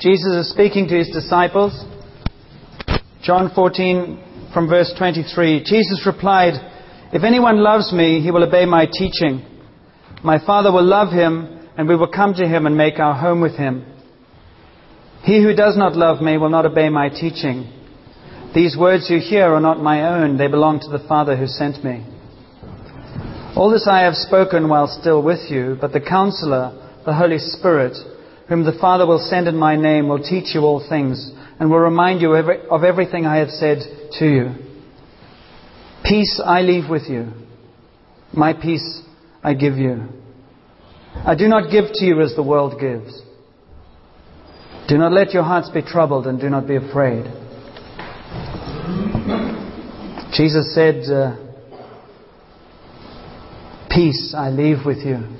Jesus is speaking to his disciples. John 14 from verse 23. Jesus replied, If anyone loves me, he will obey my teaching. My Father will love him, and we will come to him and make our home with him. He who does not love me will not obey my teaching. These words you hear are not my own, they belong to the Father who sent me. All this I have spoken while still with you, but the counselor, the Holy Spirit, whom the Father will send in my name, will teach you all things and will remind you of everything I have said to you. Peace I leave with you. My peace I give you. I do not give to you as the world gives. Do not let your hearts be troubled and do not be afraid. Jesus said, uh, Peace I leave with you.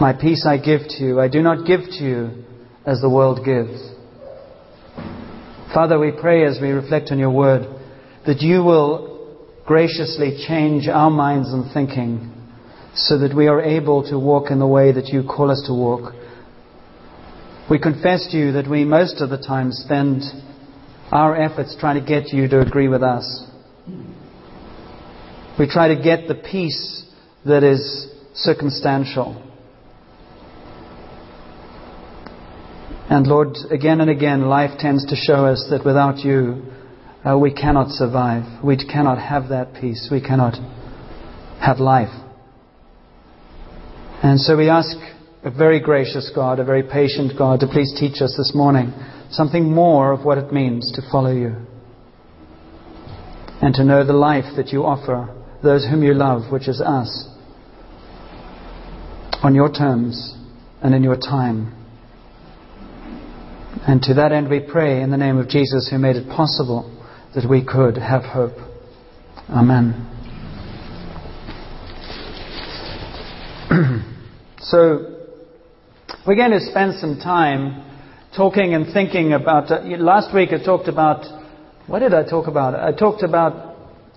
My peace I give to you. I do not give to you as the world gives. Father, we pray as we reflect on your word that you will graciously change our minds and thinking so that we are able to walk in the way that you call us to walk. We confess to you that we most of the time spend our efforts trying to get you to agree with us. We try to get the peace that is circumstantial. And Lord, again and again, life tends to show us that without you, uh, we cannot survive. We cannot have that peace. We cannot have life. And so we ask a very gracious God, a very patient God, to please teach us this morning something more of what it means to follow you. And to know the life that you offer those whom you love, which is us, on your terms and in your time. And to that end we pray in the name of Jesus who made it possible that we could have hope. Amen. so, we're going to spend some time talking and thinking about. Uh, last week I talked about. What did I talk about? I talked about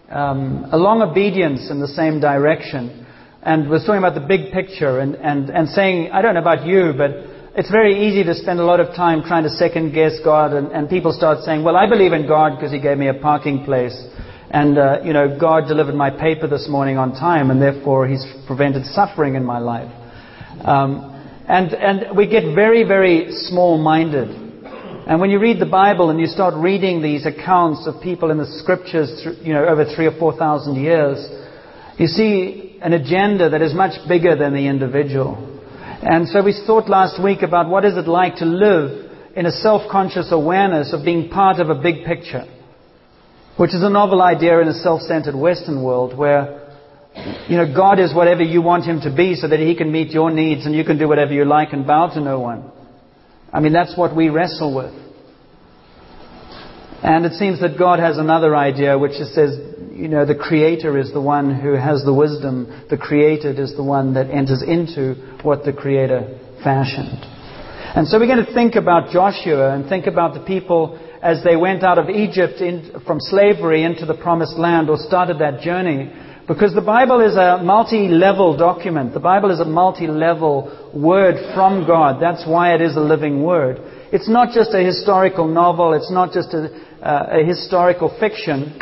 um, a long obedience in the same direction and was talking about the big picture and, and, and saying, I don't know about you, but it's very easy to spend a lot of time trying to second guess God, and, and people start saying, Well, I believe in God because He gave me a parking place. And, uh, you know, God delivered my paper this morning on time, and therefore He's prevented suffering in my life. Um, and, and we get very, very small minded. And when you read the Bible and you start reading these accounts of people in the scriptures, you know, over three or four thousand years, you see an agenda that is much bigger than the individual. And so we thought last week about what is it like to live in a self-conscious awareness of being part of a big picture, which is a novel idea in a self-centered Western world where you know, God is whatever you want Him to be so that He can meet your needs and you can do whatever you like and bow to no one. I mean, that's what we wrestle with. And it seems that God has another idea which says, you know, the Creator is the one who has the wisdom. The created is the one that enters into what the Creator fashioned. And so we're going to think about Joshua and think about the people as they went out of Egypt in, from slavery into the promised land or started that journey. Because the Bible is a multi-level document. The Bible is a multi-level word from God. That's why it is a living word. It's not just a historical novel. It's not just a, uh, a historical fiction.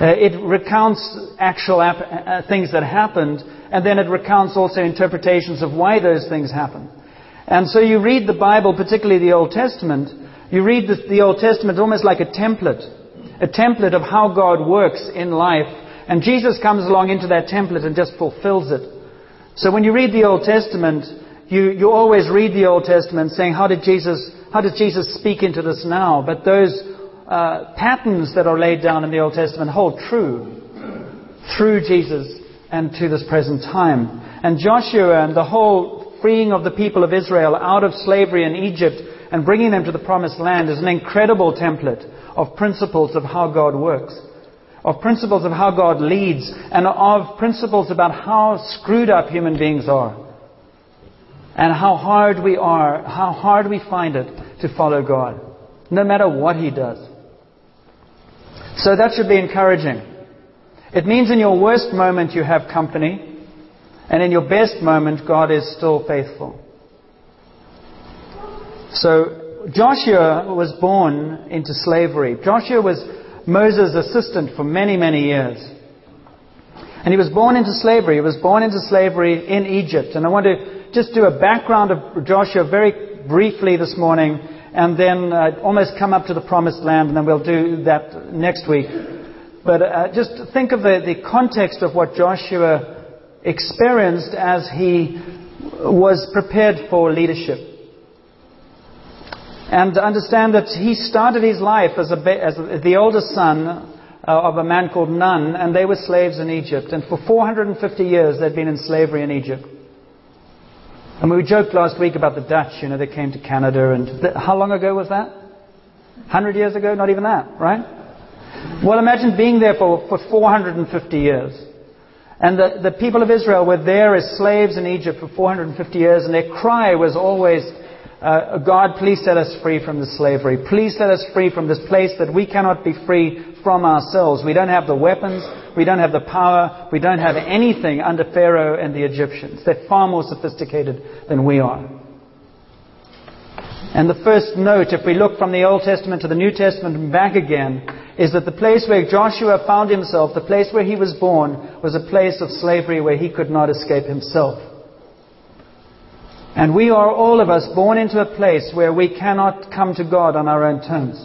Uh, it recounts actual ap- uh, things that happened, and then it recounts also interpretations of why those things happened. And so you read the Bible, particularly the Old Testament, you read the, the Old Testament almost like a template, a template of how God works in life, and Jesus comes along into that template and just fulfills it. So when you read the Old Testament, you, you always read the Old Testament saying, how did Jesus, how does Jesus speak into this now? But those uh, patterns that are laid down in the Old Testament hold true through Jesus and to this present time. And Joshua and the whole freeing of the people of Israel out of slavery in Egypt and bringing them to the promised land is an incredible template of principles of how God works, of principles of how God leads, and of principles about how screwed up human beings are. And how hard we are, how hard we find it to follow God, no matter what He does. So that should be encouraging. It means in your worst moment you have company, and in your best moment God is still faithful. So Joshua was born into slavery. Joshua was Moses' assistant for many, many years. And he was born into slavery. He was born into slavery in Egypt. And I want to just do a background of Joshua very briefly this morning and then uh, almost come up to the promised land, and then we'll do that next week. But uh, just think of the, the context of what Joshua experienced as he was prepared for leadership. And understand that he started his life as, a, as the oldest son uh, of a man called Nun, and they were slaves in Egypt. And for 450 years they'd been in slavery in Egypt. And we joked last week about the Dutch, you know, they came to Canada, and th- how long ago was that? 100 years ago? Not even that, right? Well, imagine being there for, for 450 years. And the, the people of Israel were there as slaves in Egypt for 450 years, and their cry was always, uh, God, please set us free from this slavery. Please set us free from this place that we cannot be free from ourselves. We don't have the weapons, we don't have the power, we don't have anything under Pharaoh and the Egyptians. They're far more sophisticated than we are. And the first note, if we look from the Old Testament to the New Testament and back again, is that the place where Joshua found himself, the place where he was born, was a place of slavery where he could not escape himself. And we are all of us born into a place where we cannot come to God on our own terms.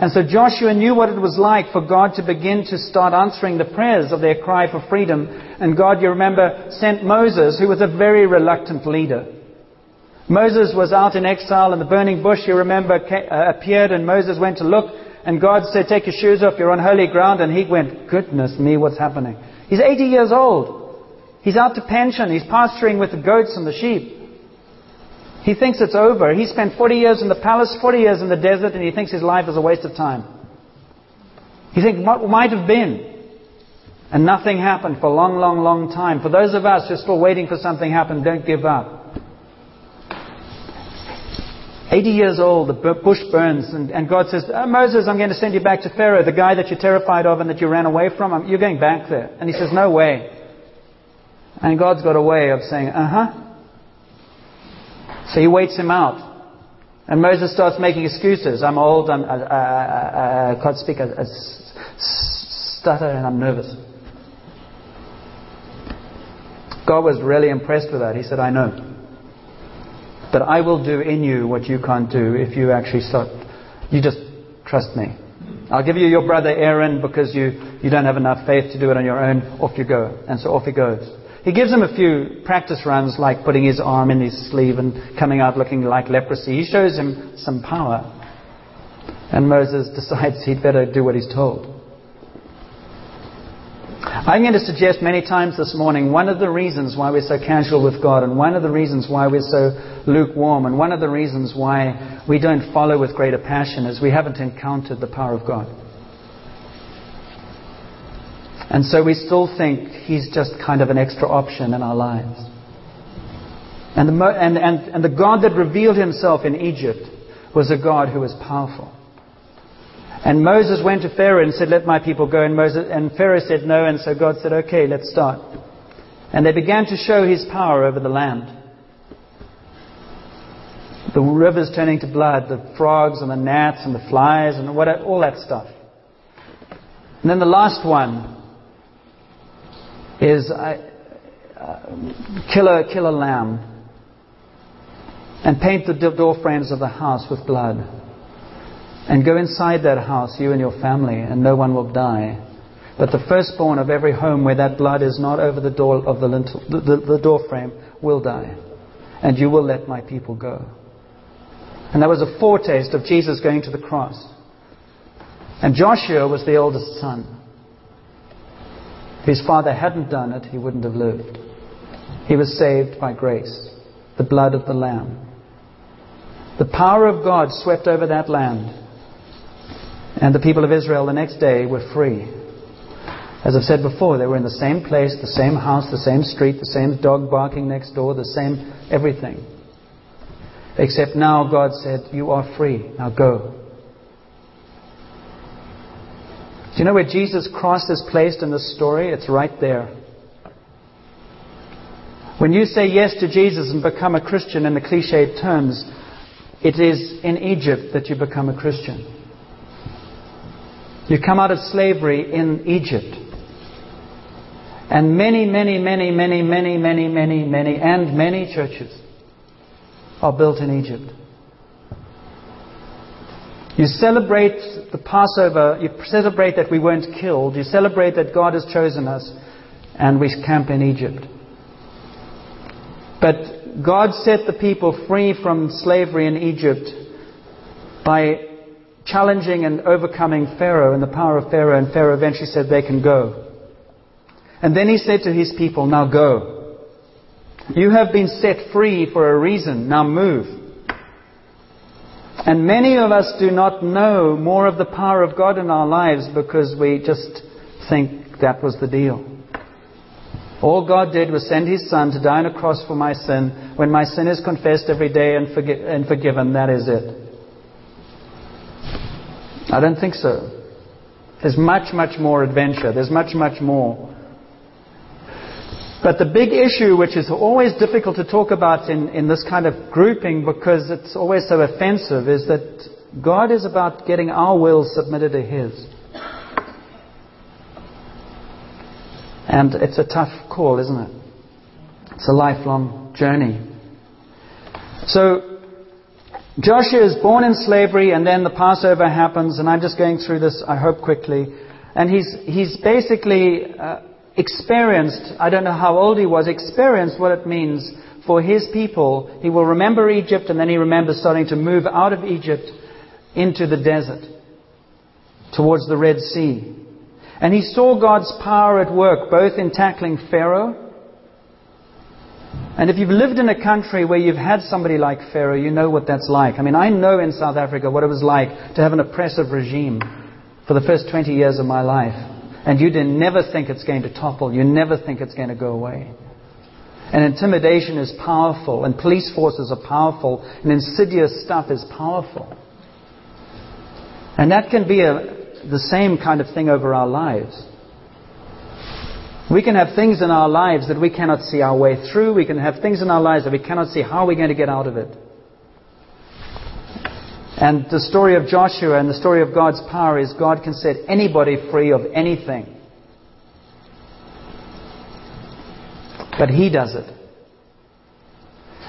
And so Joshua knew what it was like for God to begin to start answering the prayers of their cry for freedom. And God, you remember, sent Moses, who was a very reluctant leader. Moses was out in exile, and the burning bush, you remember, uh, appeared, and Moses went to look, and God said, Take your shoes off, you're on holy ground. And he went, Goodness me, what's happening? He's 80 years old. He's out to pension. He's pasturing with the goats and the sheep. He thinks it's over. He spent 40 years in the palace, 40 years in the desert, and he thinks his life is a waste of time. He thinks what might have been. And nothing happened for a long, long, long time. For those of us who are still waiting for something to happen, don't give up. 80 years old, the bush burns, and, and God says, oh, Moses, I'm going to send you back to Pharaoh, the guy that you're terrified of and that you ran away from. You're going back there. And he says, No way. And God's got a way of saying, Uh huh. So he waits him out. And Moses starts making excuses. I'm old, I'm, I, I, I can't speak, I, I stutter, and I'm nervous. God was really impressed with that. He said, I know. But I will do in you what you can't do if you actually start. You just trust me. I'll give you your brother Aaron because you, you don't have enough faith to do it on your own. Off you go. And so off he goes. He gives him a few practice runs, like putting his arm in his sleeve and coming out looking like leprosy. He shows him some power. And Moses decides he'd better do what he's told. I'm going to suggest many times this morning one of the reasons why we're so casual with God, and one of the reasons why we're so lukewarm, and one of the reasons why we don't follow with greater passion is we haven't encountered the power of God. And so we still think He's just kind of an extra option in our lives. And the, and, and, and the God that revealed Himself in Egypt was a God who was powerful. And Moses went to Pharaoh and said, Let my people go. And, Moses, and Pharaoh said no. And so God said, Okay, let's start. And they began to show his power over the land. The rivers turning to blood, the frogs and the gnats and the flies and what, all that stuff. And then the last one is kill, a, kill a lamb and paint the door frames of the house with blood. And go inside that house, you and your family, and no one will die. But the firstborn of every home where that blood is not over the door of the, lintel, the, the, the door frame will die. And you will let my people go. And that was a foretaste of Jesus going to the cross. And Joshua was the oldest son. If his father hadn't done it, he wouldn't have lived. He was saved by grace, the blood of the Lamb. The power of God swept over that land. And the people of Israel the next day were free. As I've said before, they were in the same place, the same house, the same street, the same dog barking next door, the same everything. Except now God said, You are free. Now go. Do you know where Jesus' cross is placed in the story? It's right there. When you say yes to Jesus and become a Christian in the cliched terms, it is in Egypt that you become a Christian. You come out of slavery in Egypt. And many, many, many, many, many, many, many, many, and many churches are built in Egypt. You celebrate the Passover, you celebrate that we weren't killed, you celebrate that God has chosen us, and we camp in Egypt. But God set the people free from slavery in Egypt by challenging and overcoming Pharaoh and the power of Pharaoh, and Pharaoh eventually said they can go. And then he said to his people, Now go. You have been set free for a reason. Now move. And many of us do not know more of the power of God in our lives because we just think that was the deal. All God did was send His Son to die on a cross for my sin. When my sin is confessed every day and, forgi- and forgiven, that is it. I don't think so. There's much, much more adventure. There's much, much more. But the big issue, which is always difficult to talk about in, in this kind of grouping because it's always so offensive, is that God is about getting our will submitted to His. And it's a tough call, isn't it? It's a lifelong journey. So, Joshua is born in slavery, and then the Passover happens, and I'm just going through this, I hope, quickly. And he's, he's basically uh, experienced, I don't know how old he was, experienced what it means for his people. He will remember Egypt, and then he remembers starting to move out of Egypt into the desert, towards the Red Sea. And he saw God's power at work, both in tackling Pharaoh. And if you've lived in a country where you've had somebody like Pharaoh, you know what that's like. I mean, I know in South Africa what it was like to have an oppressive regime for the first 20 years of my life. And you never think it's going to topple. You never think it's going to go away. And intimidation is powerful, and police forces are powerful, and insidious stuff is powerful. And that can be a, the same kind of thing over our lives. We can have things in our lives that we cannot see our way through. We can have things in our lives that we cannot see how we're going to get out of it. And the story of Joshua and the story of God's power is God can set anybody free of anything. But He does it.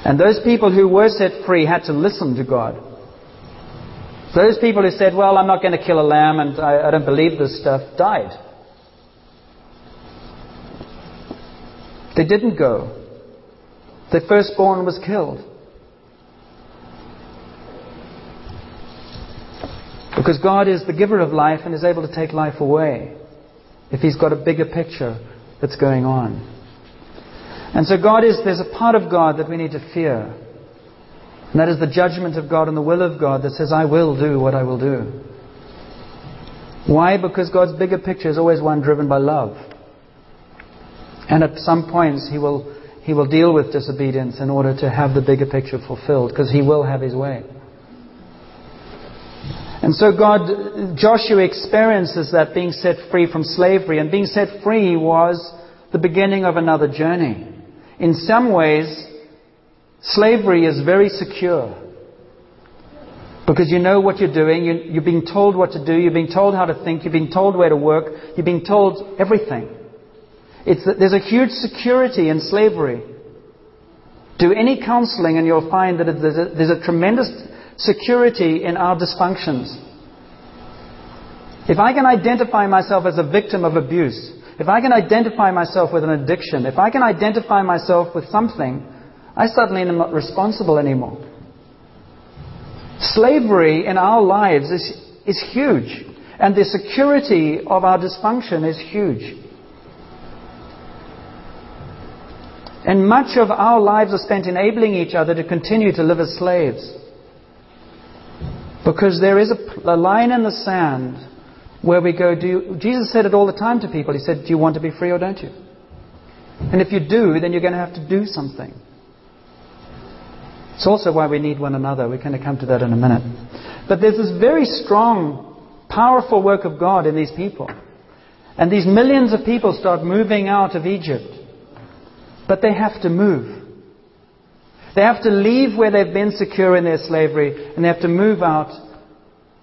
And those people who were set free had to listen to God. Those people who said, Well, I'm not going to kill a lamb and I, I don't believe this stuff, died. They didn't go. The firstborn was killed. Because God is the giver of life and is able to take life away if He's got a bigger picture that's going on. And so God is, there's a part of God that we need to fear. And that is the judgment of God and the will of God that says, I will do what I will do. Why? Because God's bigger picture is always one driven by love. And at some points, He will, he will deal with disobedience in order to have the bigger picture fulfilled, because He will have His way. And so God, Joshua experiences that being set free from slavery, and being set free was the beginning of another journey. In some ways, Slavery is very secure. Because you know what you're doing, you, are being told what to do, you're being told how to think, you're being told where to work, you're being told everything. It's, there's a huge security in slavery. Do any counseling and you'll find that there's a, there's a tremendous security in our dysfunctions. If I can identify myself as a victim of abuse, if I can identify myself with an addiction, if I can identify myself with something, I suddenly am not responsible anymore. Slavery in our lives is, is huge, and the security of our dysfunction is huge. And much of our lives are spent enabling each other to continue to live as slaves. Because there is a, a line in the sand where we go, do you, Jesus said it all the time to people. He said, Do you want to be free or don't you? And if you do, then you're going to have to do something. It's also why we need one another. We're going to come to that in a minute. But there's this very strong, powerful work of God in these people. And these millions of people start moving out of Egypt. But they have to move. They have to leave where they've been secure in their slavery and they have to move out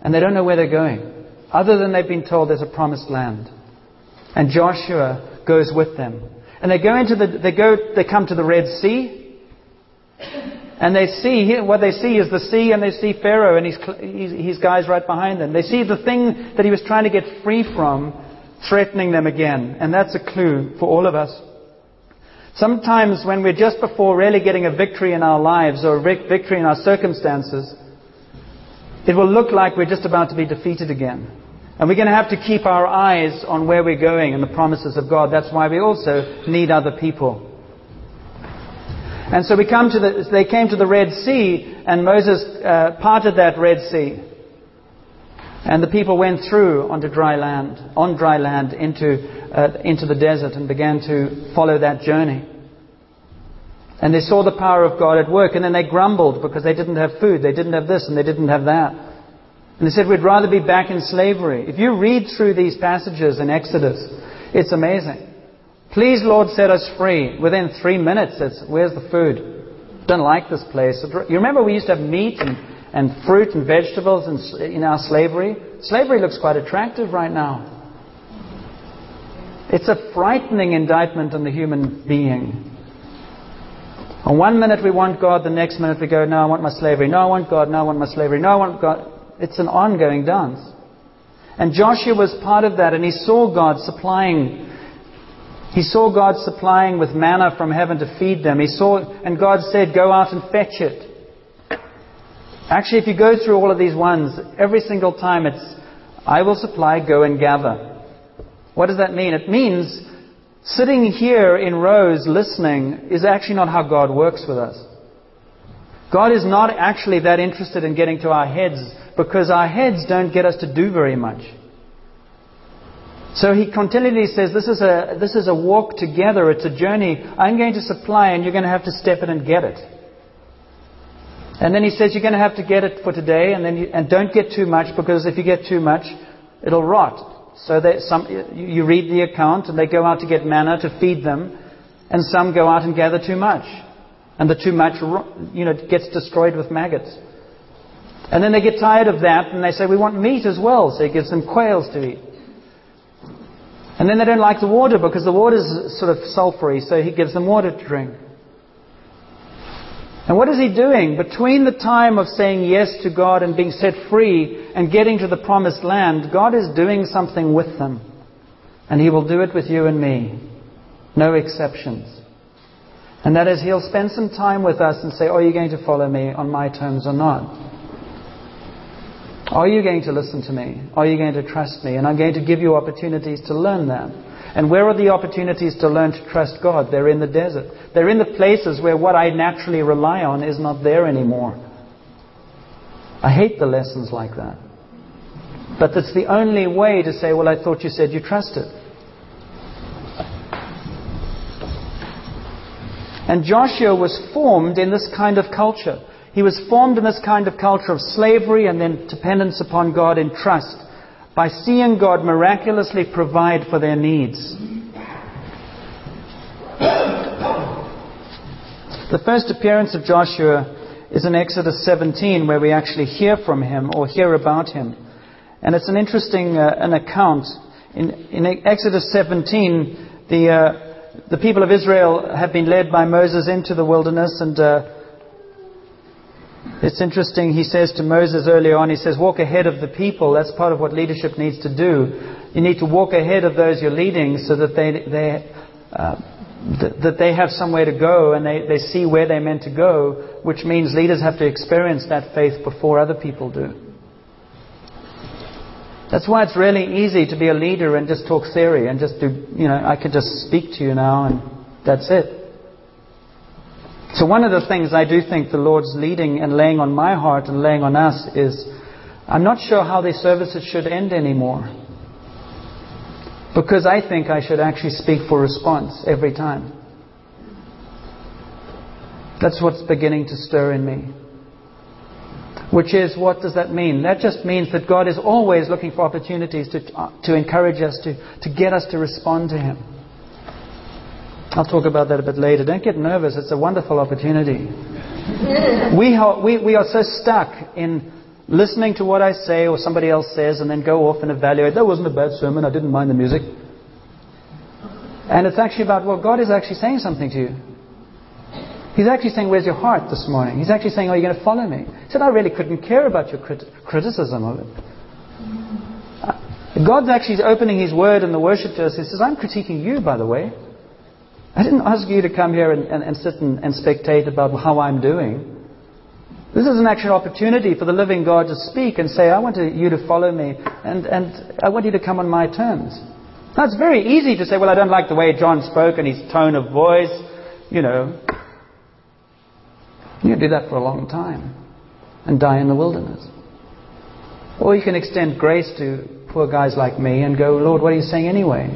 and they don't know where they're going. Other than they've been told there's a promised land. And Joshua goes with them. And they go into the, they go, they come to the Red Sea. And they see, what they see is the sea and they see Pharaoh and his, his guys right behind them. They see the thing that he was trying to get free from threatening them again. And that's a clue for all of us. Sometimes when we're just before really getting a victory in our lives or a victory in our circumstances, it will look like we're just about to be defeated again. And we're going to have to keep our eyes on where we're going and the promises of God. That's why we also need other people. And so we come to the, they came to the Red Sea, and Moses uh, parted that Red Sea. And the people went through onto dry land, on dry land into, uh, into the desert and began to follow that journey. And they saw the power of God at work, and then they grumbled because they didn't have food, they didn't have this, and they didn't have that. And they said, We'd rather be back in slavery. If you read through these passages in Exodus, it's amazing. Please, Lord, set us free. Within three minutes, it's, where's the food? Don't like this place. You remember we used to have meat and, and fruit and vegetables in, our slavery? Slavery looks quite attractive right now. It's a frightening indictment on the human being. On one minute we want God, the next minute we go, no, I want my slavery. No, I want God. No, I want my slavery. No, I want God. It's an ongoing dance. And Joshua was part of that, and he saw God supplying. He saw God supplying with manna from heaven to feed them. He saw, and God said, Go out and fetch it. Actually, if you go through all of these ones, every single time it's, I will supply, go and gather. What does that mean? It means sitting here in rows listening is actually not how God works with us. God is not actually that interested in getting to our heads because our heads don't get us to do very much. So he continually says, this is, a, this is a walk together, it's a journey. I'm going to supply and you're going to have to step in and get it. And then he says, you're going to have to get it for today and, then you, and don't get too much because if you get too much, it'll rot. So some, you read the account and they go out to get manna to feed them and some go out and gather too much. And the too much, you know, gets destroyed with maggots. And then they get tired of that and they say, we want meat as well. So he gives them quails to eat. And then they don't like the water because the water is sort of sulfury, so he gives them water to drink. And what is he doing? Between the time of saying yes to God and being set free and getting to the promised land, God is doing something with them. And he will do it with you and me. No exceptions. And that is, he'll spend some time with us and say, Are you going to follow me on my terms or not? Are you going to listen to me? Are you going to trust me? And I'm going to give you opportunities to learn that. And where are the opportunities to learn to trust God? They're in the desert. They're in the places where what I naturally rely on is not there anymore. I hate the lessons like that. But that's the only way to say, well, I thought you said you trusted. And Joshua was formed in this kind of culture. He was formed in this kind of culture of slavery and then dependence upon God in trust by seeing God miraculously provide for their needs. The first appearance of Joshua is in Exodus 17, where we actually hear from him or hear about him. And it's an interesting uh, an account. In, in, Exodus 17, the, uh, the people of Israel have been led by Moses into the wilderness, and uh, it's interesting, he says to Moses earlier on, he says, walk ahead of the people. That's part of what leadership needs to do. You need to walk ahead of those you're leading so that they, they, uh, th- that they have somewhere to go and they, they see where they're meant to go, which means leaders have to experience that faith before other people do. That's why it's really easy to be a leader and just talk theory and just do, you know, I could just speak to you now and that's it. So, one of the things I do think the Lord's leading and laying on my heart and laying on us is I'm not sure how these services should end anymore. Because I think I should actually speak for response every time. That's what's beginning to stir in me. Which is, what does that mean? That just means that God is always looking for opportunities to, uh, to encourage us, to, to get us to respond to Him. I'll talk about that a bit later. Don't get nervous. It's a wonderful opportunity. we, are, we, we are so stuck in listening to what I say or somebody else says and then go off and evaluate. That wasn't a bad sermon. I didn't mind the music. And it's actually about, well, God is actually saying something to you. He's actually saying, Where's your heart this morning? He's actually saying, Are you going to follow me? He said, I really couldn't care about your crit- criticism of it. Uh, God's actually opening His word in the worship to us. He says, I'm critiquing you, by the way. I didn't ask you to come here and, and, and sit and, and spectate about how I'm doing. This is an actual opportunity for the living God to speak and say, I want you to follow me and, and I want you to come on my terms. Now, it's very easy to say, well, I don't like the way John spoke and his tone of voice. You know, you can do that for a long time and die in the wilderness. Or you can extend grace to poor guys like me and go, Lord, what are you saying anyway?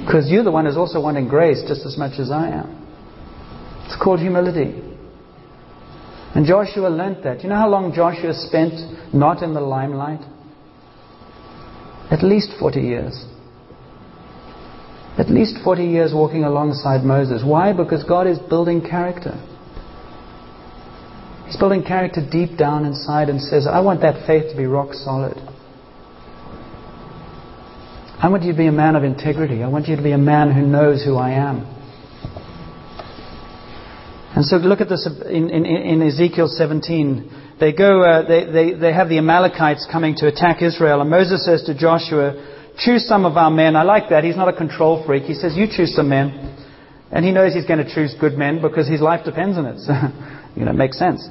Because you're the one who's also wanting grace just as much as I am. It's called humility. And Joshua learnt that. You know how long Joshua spent not in the limelight? At least 40 years. At least 40 years walking alongside Moses. Why? Because God is building character. He's building character deep down inside and says, I want that faith to be rock solid. I want you to be a man of integrity. I want you to be a man who knows who I am. And so look at this in, in, in Ezekiel 17. They go, uh, they, they, they have the Amalekites coming to attack Israel. And Moses says to Joshua, choose some of our men. I like that. He's not a control freak. He says, you choose some men. And he knows he's going to choose good men because his life depends on it. So, you know, it makes sense.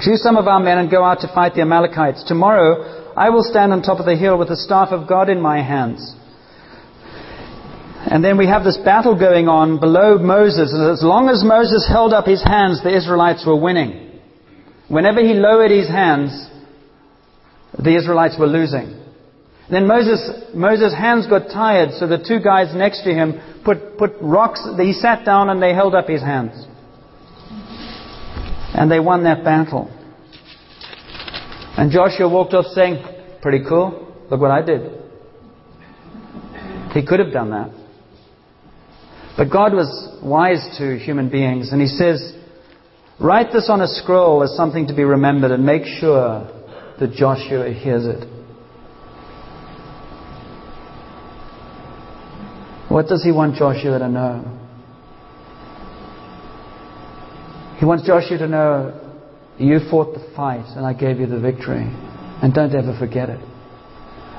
Choose some of our men and go out to fight the Amalekites. Tomorrow I will stand on top of the hill with the staff of God in my hands. And then we have this battle going on below Moses. And as long as Moses held up his hands, the Israelites were winning. Whenever he lowered his hands, the Israelites were losing. Then Moses, Moses' hands got tired, so the two guys next to him put, put rocks. He sat down and they held up his hands. And they won that battle. And Joshua walked off saying, Pretty cool. Look what I did. He could have done that. But God was wise to human beings, and He says, Write this on a scroll as something to be remembered and make sure that Joshua hears it. What does He want Joshua to know? He wants Joshua to know, you fought the fight and I gave you the victory. And don't ever forget it.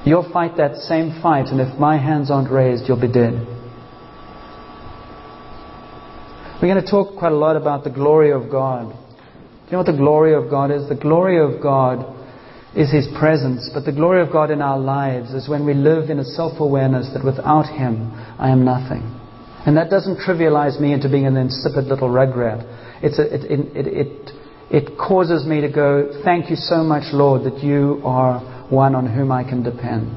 You'll fight that same fight, and if my hands aren't raised, you'll be dead. We're going to talk quite a lot about the glory of God. Do you know what the glory of God is? The glory of God is His presence, but the glory of God in our lives is when we live in a self awareness that without Him, I am nothing. And that doesn't trivialize me into being an insipid little rugrat. It's a, it, it, it, it causes me to go, Thank you so much, Lord, that you are one on whom I can depend.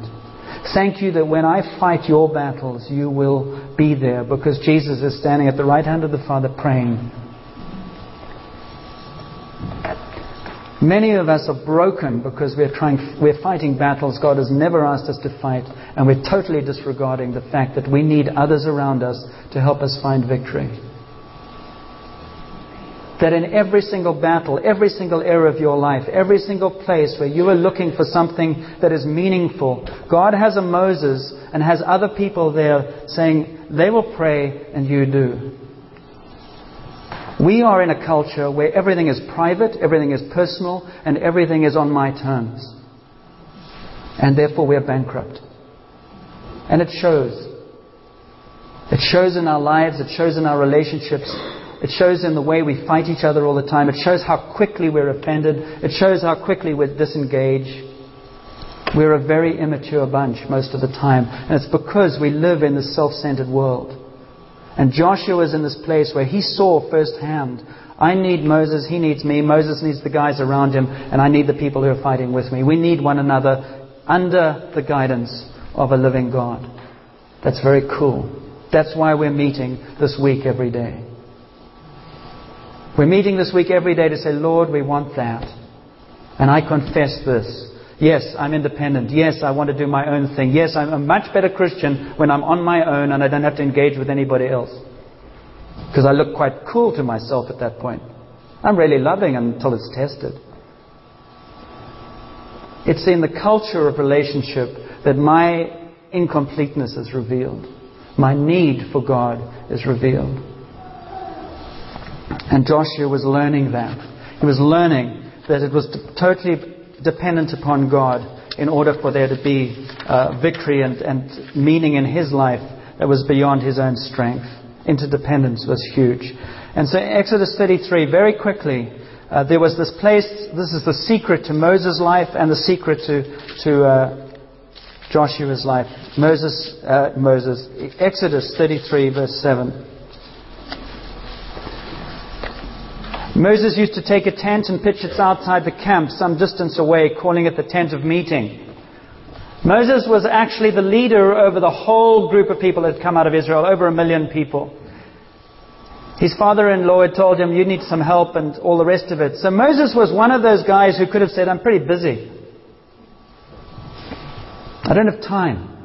Thank you that when I fight your battles, you will be there because Jesus is standing at the right hand of the Father praying. Many of us are broken because we're trying, we're fighting battles God has never asked us to fight, and we're totally disregarding the fact that we need others around us to help us find victory that in every single battle, every single area of your life, every single place where you are looking for something that is meaningful, God has a Moses and has other people there saying, they will pray and you do. We are in a culture where everything is private, everything is personal, and everything is on my terms. And therefore we are bankrupt. And it shows. It shows in our lives, it shows in our relationships, it shows in the way we fight each other all the time. It shows how quickly we're offended. It shows how quickly we disengage. We're a very immature bunch most of the time. And it's because we live in this self centered world. And Joshua is in this place where he saw firsthand I need Moses, he needs me, Moses needs the guys around him, and I need the people who are fighting with me. We need one another under the guidance of a living God. That's very cool. That's why we're meeting this week every day. We're meeting this week every day to say, Lord, we want that. And I confess this. Yes, I'm independent. Yes, I want to do my own thing. Yes, I'm a much better Christian when I'm on my own and I don't have to engage with anybody else. Because I look quite cool to myself at that point. I'm really loving until it's tested. It's in the culture of relationship that my incompleteness is revealed. My need for God is revealed. And Joshua was learning that. He was learning that it was totally dependent upon God in order for there to be uh, victory and, and meaning in his life that was beyond his own strength. Interdependence was huge. And so, Exodus 33, very quickly, uh, there was this place, this is the secret to Moses' life and the secret to, to uh, Joshua's life. Moses, uh, Moses, Exodus 33, verse 7. Moses used to take a tent and pitch it outside the camp some distance away, calling it the tent of meeting. Moses was actually the leader over the whole group of people that had come out of Israel, over a million people. His father in law had told him, You need some help, and all the rest of it. So Moses was one of those guys who could have said, I'm pretty busy. I don't have time.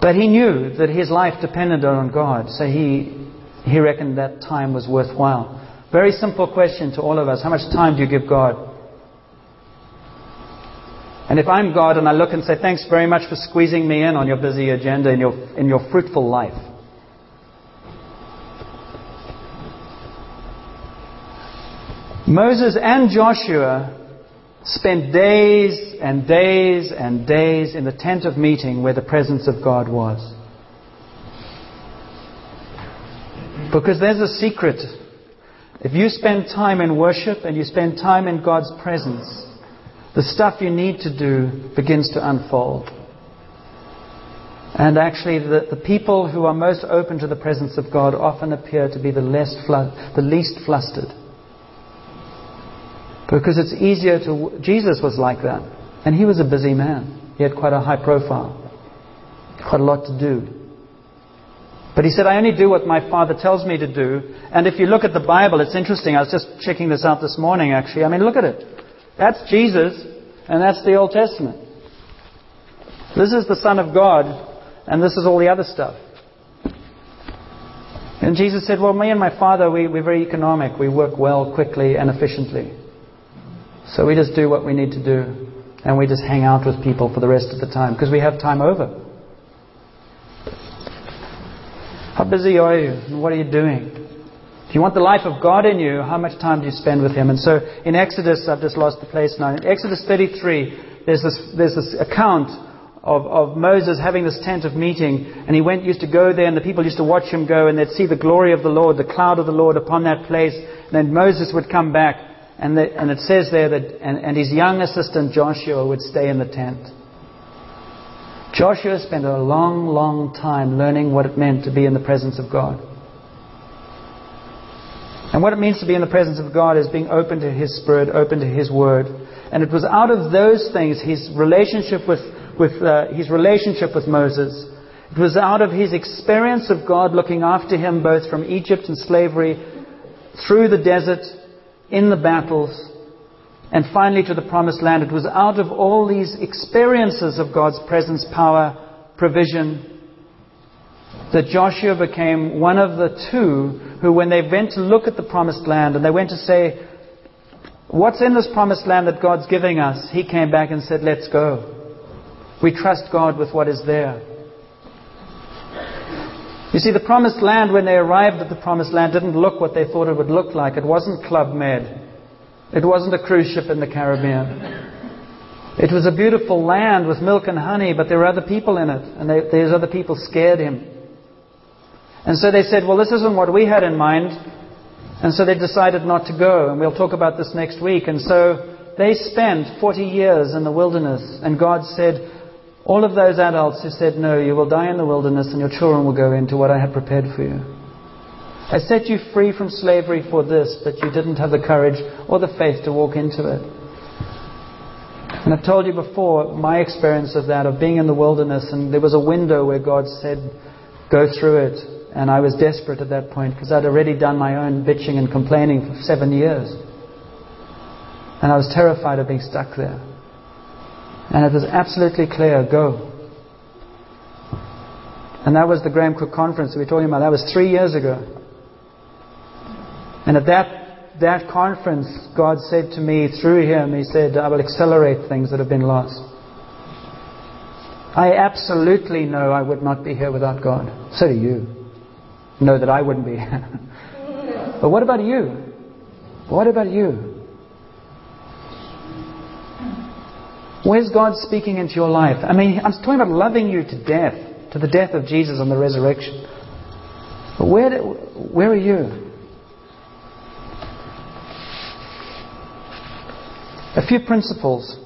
But he knew that his life depended on God, so he he reckoned that time was worthwhile. Very simple question to all of us. How much time do you give God? And if I'm God and I look and say, thanks very much for squeezing me in on your busy agenda in your, in your fruitful life. Moses and Joshua spent days and days and days in the tent of meeting where the presence of God was. Because there's a secret. If you spend time in worship and you spend time in God's presence, the stuff you need to do begins to unfold. And actually, the, the people who are most open to the presence of God often appear to be the, less the least flustered. Because it's easier to. Jesus was like that. And he was a busy man. He had quite a high profile, quite a lot to do. But he said, I only do what my Father tells me to do. And if you look at the Bible, it's interesting. I was just checking this out this morning, actually. I mean, look at it. That's Jesus, and that's the Old Testament. This is the Son of God, and this is all the other stuff. And Jesus said, Well, me and my Father, we, we're very economic. We work well, quickly, and efficiently. So we just do what we need to do. And we just hang out with people for the rest of the time because we have time over. How busy are you? What are you doing? If you want the life of God in you, how much time do you spend with Him? And so in Exodus, I've just lost the place now. In Exodus 33, there's this, there's this account of, of Moses having this tent of meeting, and he went, used to go there, and the people used to watch him go, and they'd see the glory of the Lord, the cloud of the Lord upon that place. And then Moses would come back, and, the, and it says there that, and, and his young assistant Joshua would stay in the tent. Joshua spent a long, long time learning what it meant to be in the presence of God. And what it means to be in the presence of God is being open to His Spirit, open to His Word. And it was out of those things, his relationship with, with uh, his relationship with Moses. It was out of his experience of God looking after him both from Egypt and slavery, through the desert, in the battles, and finally to the promised land. It was out of all these experiences of God's presence, power, provision, that Joshua became one of the two who, when they went to look at the promised land and they went to say, What's in this promised land that God's giving us? He came back and said, Let's go. We trust God with what is there. You see, the promised land, when they arrived at the promised land, didn't look what they thought it would look like. It wasn't Club Med. It wasn't a cruise ship in the Caribbean. It was a beautiful land with milk and honey, but there were other people in it, and they, these other people scared him. And so they said, Well, this isn't what we had in mind. And so they decided not to go, and we'll talk about this next week. And so they spent 40 years in the wilderness, and God said, All of those adults who said, No, you will die in the wilderness, and your children will go into what I have prepared for you. I set you free from slavery for this, but you didn't have the courage or the faith to walk into it. And I've told you before my experience of that, of being in the wilderness, and there was a window where God said, Go through it. And I was desperate at that point because I'd already done my own bitching and complaining for seven years. And I was terrified of being stuck there. And it was absolutely clear go. And that was the Graham Cooke conference we were talking about. That was three years ago. And at that, that conference, God said to me through him, He said, I will accelerate things that have been lost. I absolutely know I would not be here without God. So do you. Know that I wouldn't be here. but what about you? What about you? Where's God speaking into your life? I mean, I'm talking about loving you to death, to the death of Jesus and the resurrection. But where, where are you? A few principles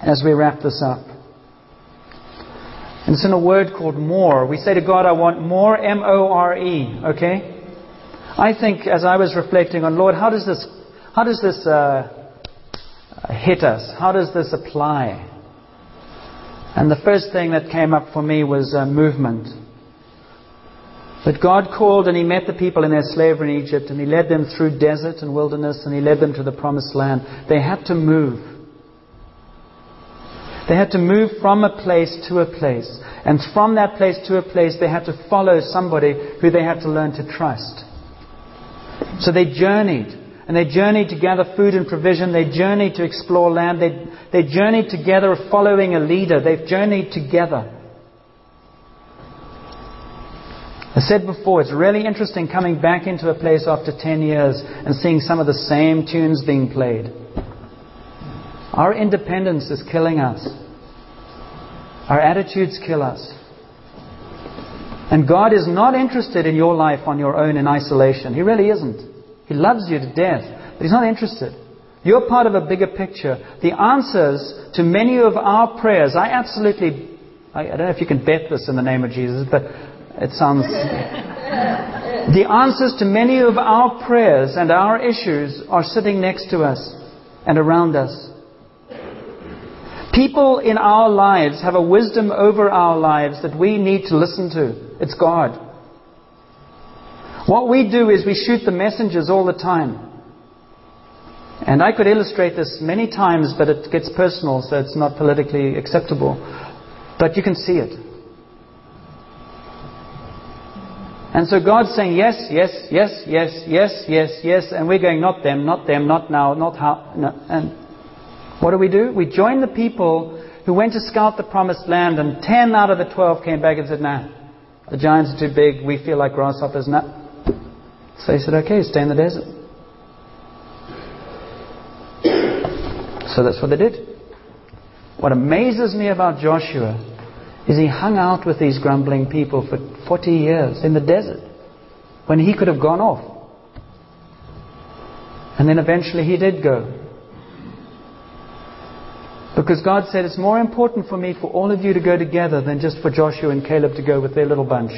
as we wrap this up. And it's in a word called more. We say to God, I want more, M O R E, okay? I think as I was reflecting on, Lord, how does this, how does this uh, hit us? How does this apply? And the first thing that came up for me was uh, movement. But God called and He met the people in their slavery in Egypt and He led them through desert and wilderness and He led them to the promised land. They had to move. They had to move from a place to a place. And from that place to a place, they had to follow somebody who they had to learn to trust. So they journeyed. And they journeyed to gather food and provision. They journeyed to explore land. They, they journeyed together following a leader. They've journeyed together. I said before, it's really interesting coming back into a place after 10 years and seeing some of the same tunes being played. Our independence is killing us. Our attitudes kill us. And God is not interested in your life on your own in isolation. He really isn't. He loves you to death, but He's not interested. You're part of a bigger picture. The answers to many of our prayers, I absolutely, I, I don't know if you can bet this in the name of Jesus, but it sounds. the answers to many of our prayers and our issues are sitting next to us and around us. People in our lives have a wisdom over our lives that we need to listen to. It's God. What we do is we shoot the messengers all the time. And I could illustrate this many times, but it gets personal, so it's not politically acceptable. But you can see it. And so God's saying, yes, yes, yes, yes, yes, yes, yes, and we're going, not them, not them, not now, not how. No. And what do we do? We join the people who went to scout the promised land, and 10 out of the 12 came back and said, nah, the giants are too big, we feel like grasshoppers. Nah. So he said, okay, stay in the desert. So that's what they did. What amazes me about Joshua is he hung out with these grumbling people for 40 years in the desert when he could have gone off. And then eventually he did go. Because God said, it's more important for me for all of you to go together than just for Joshua and Caleb to go with their little bunch.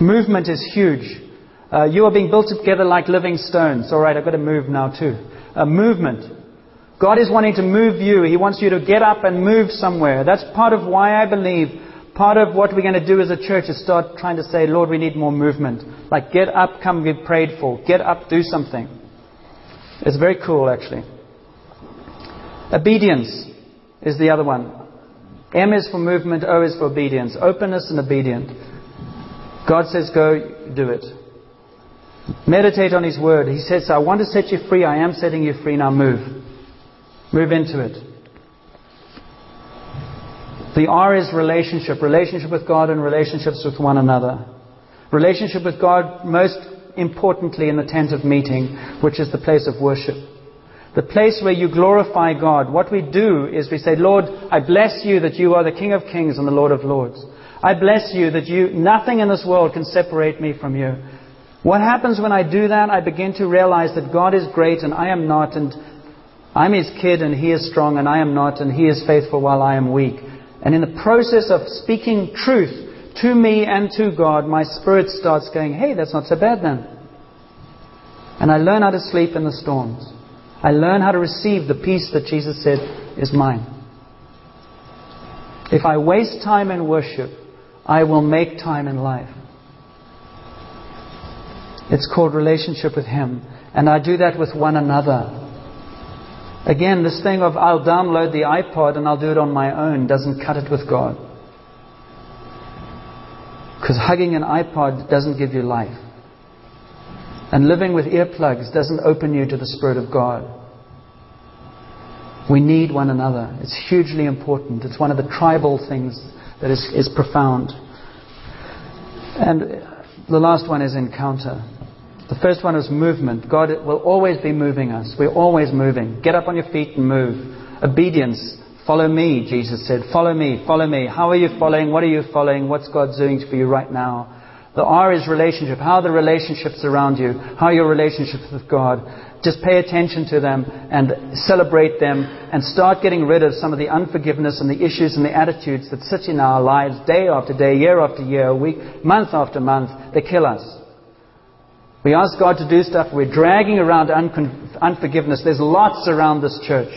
Movement is huge. Uh, you are being built together like living stones. All right, I've got to move now too. A movement. God is wanting to move you. He wants you to get up and move somewhere. That's part of why I believe part of what we're going to do as a church is start trying to say, Lord, we need more movement. Like, get up, come get prayed for. Get up, do something. It's very cool, actually. Obedience is the other one. M is for movement, O is for obedience. Openness and obedient. God says, go do it. Meditate on His Word. He says, I want to set you free. I am setting you free. Now move. Move into it. The R is relationship. Relationship with God and relationships with one another. Relationship with God, most importantly, in the tent of meeting, which is the place of worship. The place where you glorify God. What we do is we say, Lord, I bless you that you are the King of kings and the Lord of lords. I bless you that you, nothing in this world can separate me from you. What happens when I do that? I begin to realize that God is great and I am not, and I'm his kid and he is strong and I am not, and he is faithful while I am weak. And in the process of speaking truth to me and to God, my spirit starts going, hey, that's not so bad then. And I learn how to sleep in the storms. I learn how to receive the peace that Jesus said is mine. If I waste time in worship, I will make time in life. It's called relationship with Him. And I do that with one another. Again, this thing of I'll download the iPod and I'll do it on my own doesn't cut it with God. Because hugging an iPod doesn't give you life. And living with earplugs doesn't open you to the Spirit of God. We need one another. It's hugely important. It's one of the tribal things that is, is profound. And the last one is encounter. The first one is movement. God will always be moving us. We're always moving. Get up on your feet and move. Obedience. Follow me, Jesus said. Follow me, follow me. How are you following? What are you following? What's God doing for you right now? The R is relationship. How are the relationships around you? How are your relationships with God? Just pay attention to them and celebrate them and start getting rid of some of the unforgiveness and the issues and the attitudes that sit in our lives day after day, year after year, week, month after month. They kill us. We ask God to do stuff. We're dragging around unforgiveness. There's lots around this church,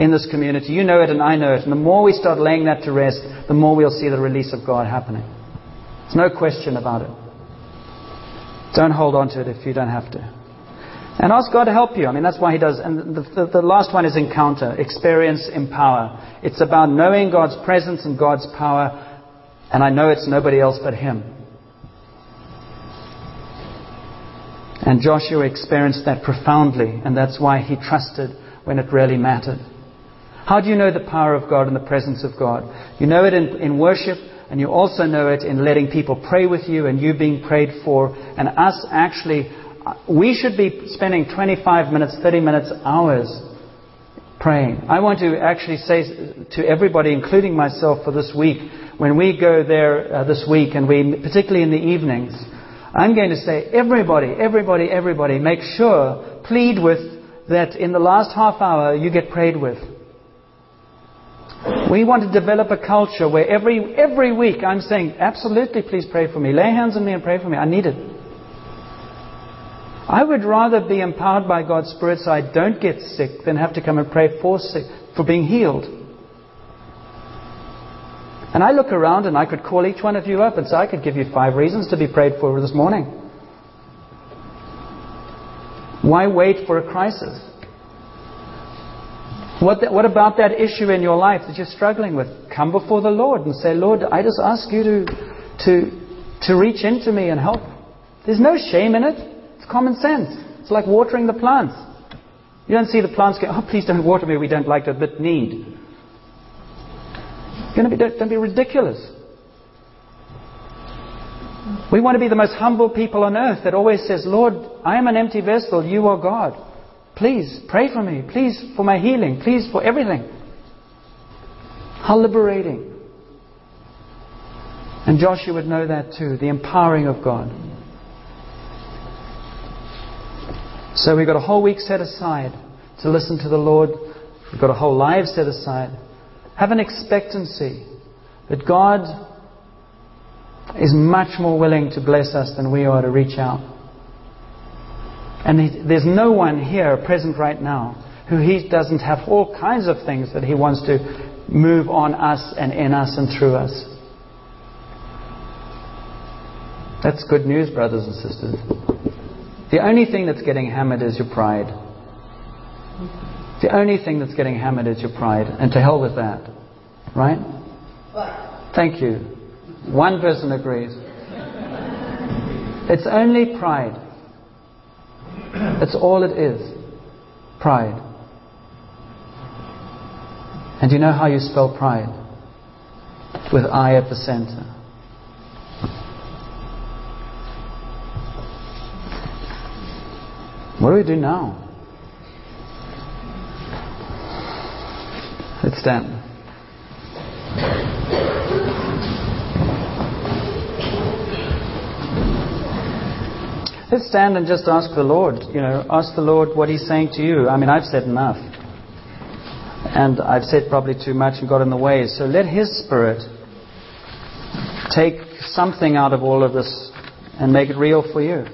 in this community. You know it and I know it. And the more we start laying that to rest, the more we'll see the release of God happening. There's no question about it. Don't hold on to it if you don't have to. And ask God to help you. I mean, that's why He does. And the, the, the last one is encounter, experience, empower. It's about knowing God's presence and God's power. And I know it's nobody else but Him. And Joshua experienced that profoundly, and that's why he trusted when it really mattered. How do you know the power of God and the presence of God? You know it in, in worship, and you also know it in letting people pray with you and you being prayed for, and us actually. We should be spending 25 minutes, 30 minutes, hours praying. I want to actually say to everybody, including myself, for this week, when we go there uh, this week, and we, particularly in the evenings, I'm going to say, everybody, everybody, everybody, make sure, plead with that in the last half hour you get prayed with. We want to develop a culture where every, every week I'm saying, absolutely, please pray for me. Lay hands on me and pray for me. I need it. I would rather be empowered by God's Spirit so I don't get sick than have to come and pray for, sick, for being healed. And I look around and I could call each one of you up and say, I could give you five reasons to be prayed for this morning. Why wait for a crisis? What, the, what about that issue in your life that you're struggling with? Come before the Lord and say, Lord, I just ask you to, to, to reach into me and help. There's no shame in it. It's common sense. It's like watering the plants. You don't see the plants go, oh, please don't water me, we don't like that, but need. To be, don't be ridiculous. We want to be the most humble people on earth that always says, Lord, I am an empty vessel, you are God. Please pray for me. Please for my healing. Please for everything. How liberating. And Joshua would know that too the empowering of God. So we've got a whole week set aside to listen to the Lord. We've got a whole life set aside have an expectancy that God is much more willing to bless us than we are to reach out. And there's no one here present right now who he doesn't have all kinds of things that he wants to move on us and in us and through us. That's good news, brothers and sisters. The only thing that's getting hammered is your pride. The only thing that's getting hammered is your pride, and to hell with that. Right? Thank you. One person agrees. It's only pride. That's all it is. Pride. And you know how you spell pride? With I at the center. What do we do now? Let's stand. Let's stand and just ask the Lord, you know, ask the Lord what He's saying to you. I mean, I've said enough. And I've said probably too much and got in the way. So let His Spirit take something out of all of this and make it real for you.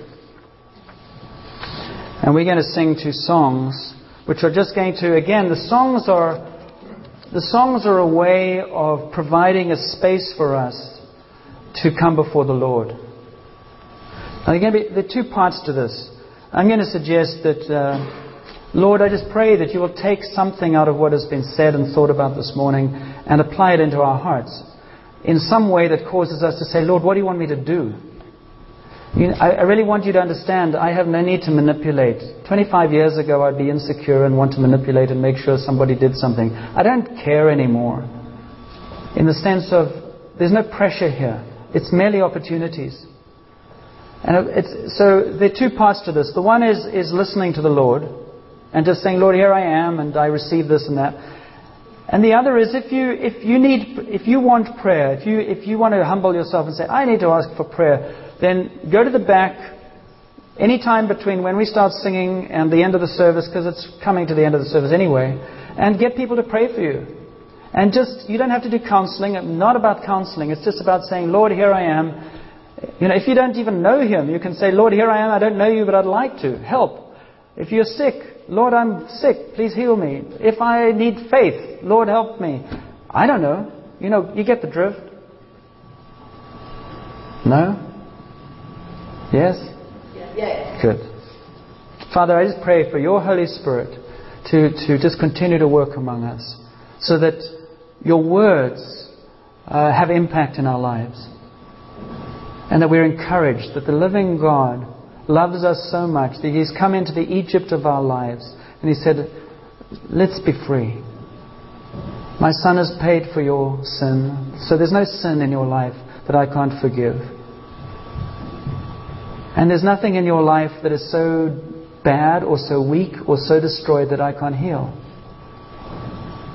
And we're going to sing two songs, which are just going to, again, the songs are the songs are a way of providing a space for us to come before the Lord. Now, there are, two parts to this. I'm going to suggest that, uh, Lord, I just pray that you will take something out of what has been said and thought about this morning and apply it into our hearts. in some way that causes us to say, Lord, what do you want me to do? You know, I, I really want you to understand I have no need to manipulate. 25 years ago, I'd be insecure and want to manipulate and make sure somebody did something. I don't care anymore. In the sense of, there's no pressure here. It's merely opportunities. And so there are two parts to this. The one is, is listening to the Lord and just saying, Lord, here I am, and I receive this and that. And the other is if you, if you need, if you want prayer, if you, if you want to humble yourself and say, I need to ask for prayer, then go to the back anytime between when we start singing and the end of the service, because it's coming to the end of the service anyway, and get people to pray for you. And just, you don't have to do counseling. It's not about counseling. It's just about saying, Lord, here I am. You know, if you don't even know Him, you can say, Lord, here I am. I don't know you, but I'd like to. Help. If you're sick, Lord, I'm sick. Please heal me. If I need faith, Lord, help me. I don't know. You know, you get the drift. No? Yes? Yes. Good. Father, I just pray for your Holy Spirit to, to just continue to work among us so that your words uh, have impact in our lives. And that we're encouraged that the living God loves us so much that He's come into the Egypt of our lives and He said, Let's be free. My Son has paid for your sin, so there's no sin in your life that I can't forgive. And there's nothing in your life that is so bad or so weak or so destroyed that I can't heal.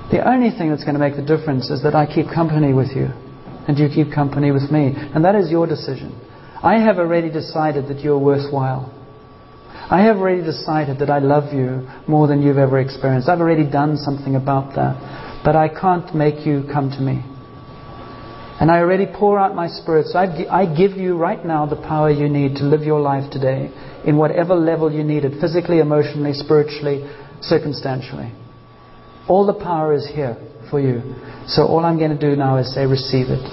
The only thing that's going to make the difference is that I keep company with you and you keep company with me. And that is your decision. I have already decided that you're worthwhile. I have already decided that I love you more than you've ever experienced. I've already done something about that. But I can't make you come to me. And I already pour out my spirit. So I give you right now the power you need to live your life today in whatever level you need it physically, emotionally, spiritually, circumstantially. All the power is here for you. So all I'm going to do now is say, receive it.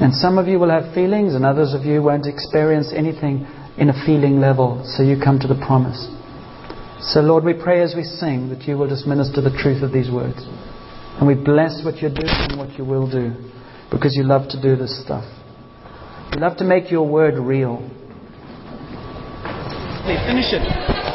And some of you will have feelings, and others of you won't experience anything in a feeling level, so you come to the promise. So, Lord, we pray as we sing that you will just minister the truth of these words. And we bless what you're doing and what you will do because you love to do this stuff. You love to make your word real. Hey, finish it.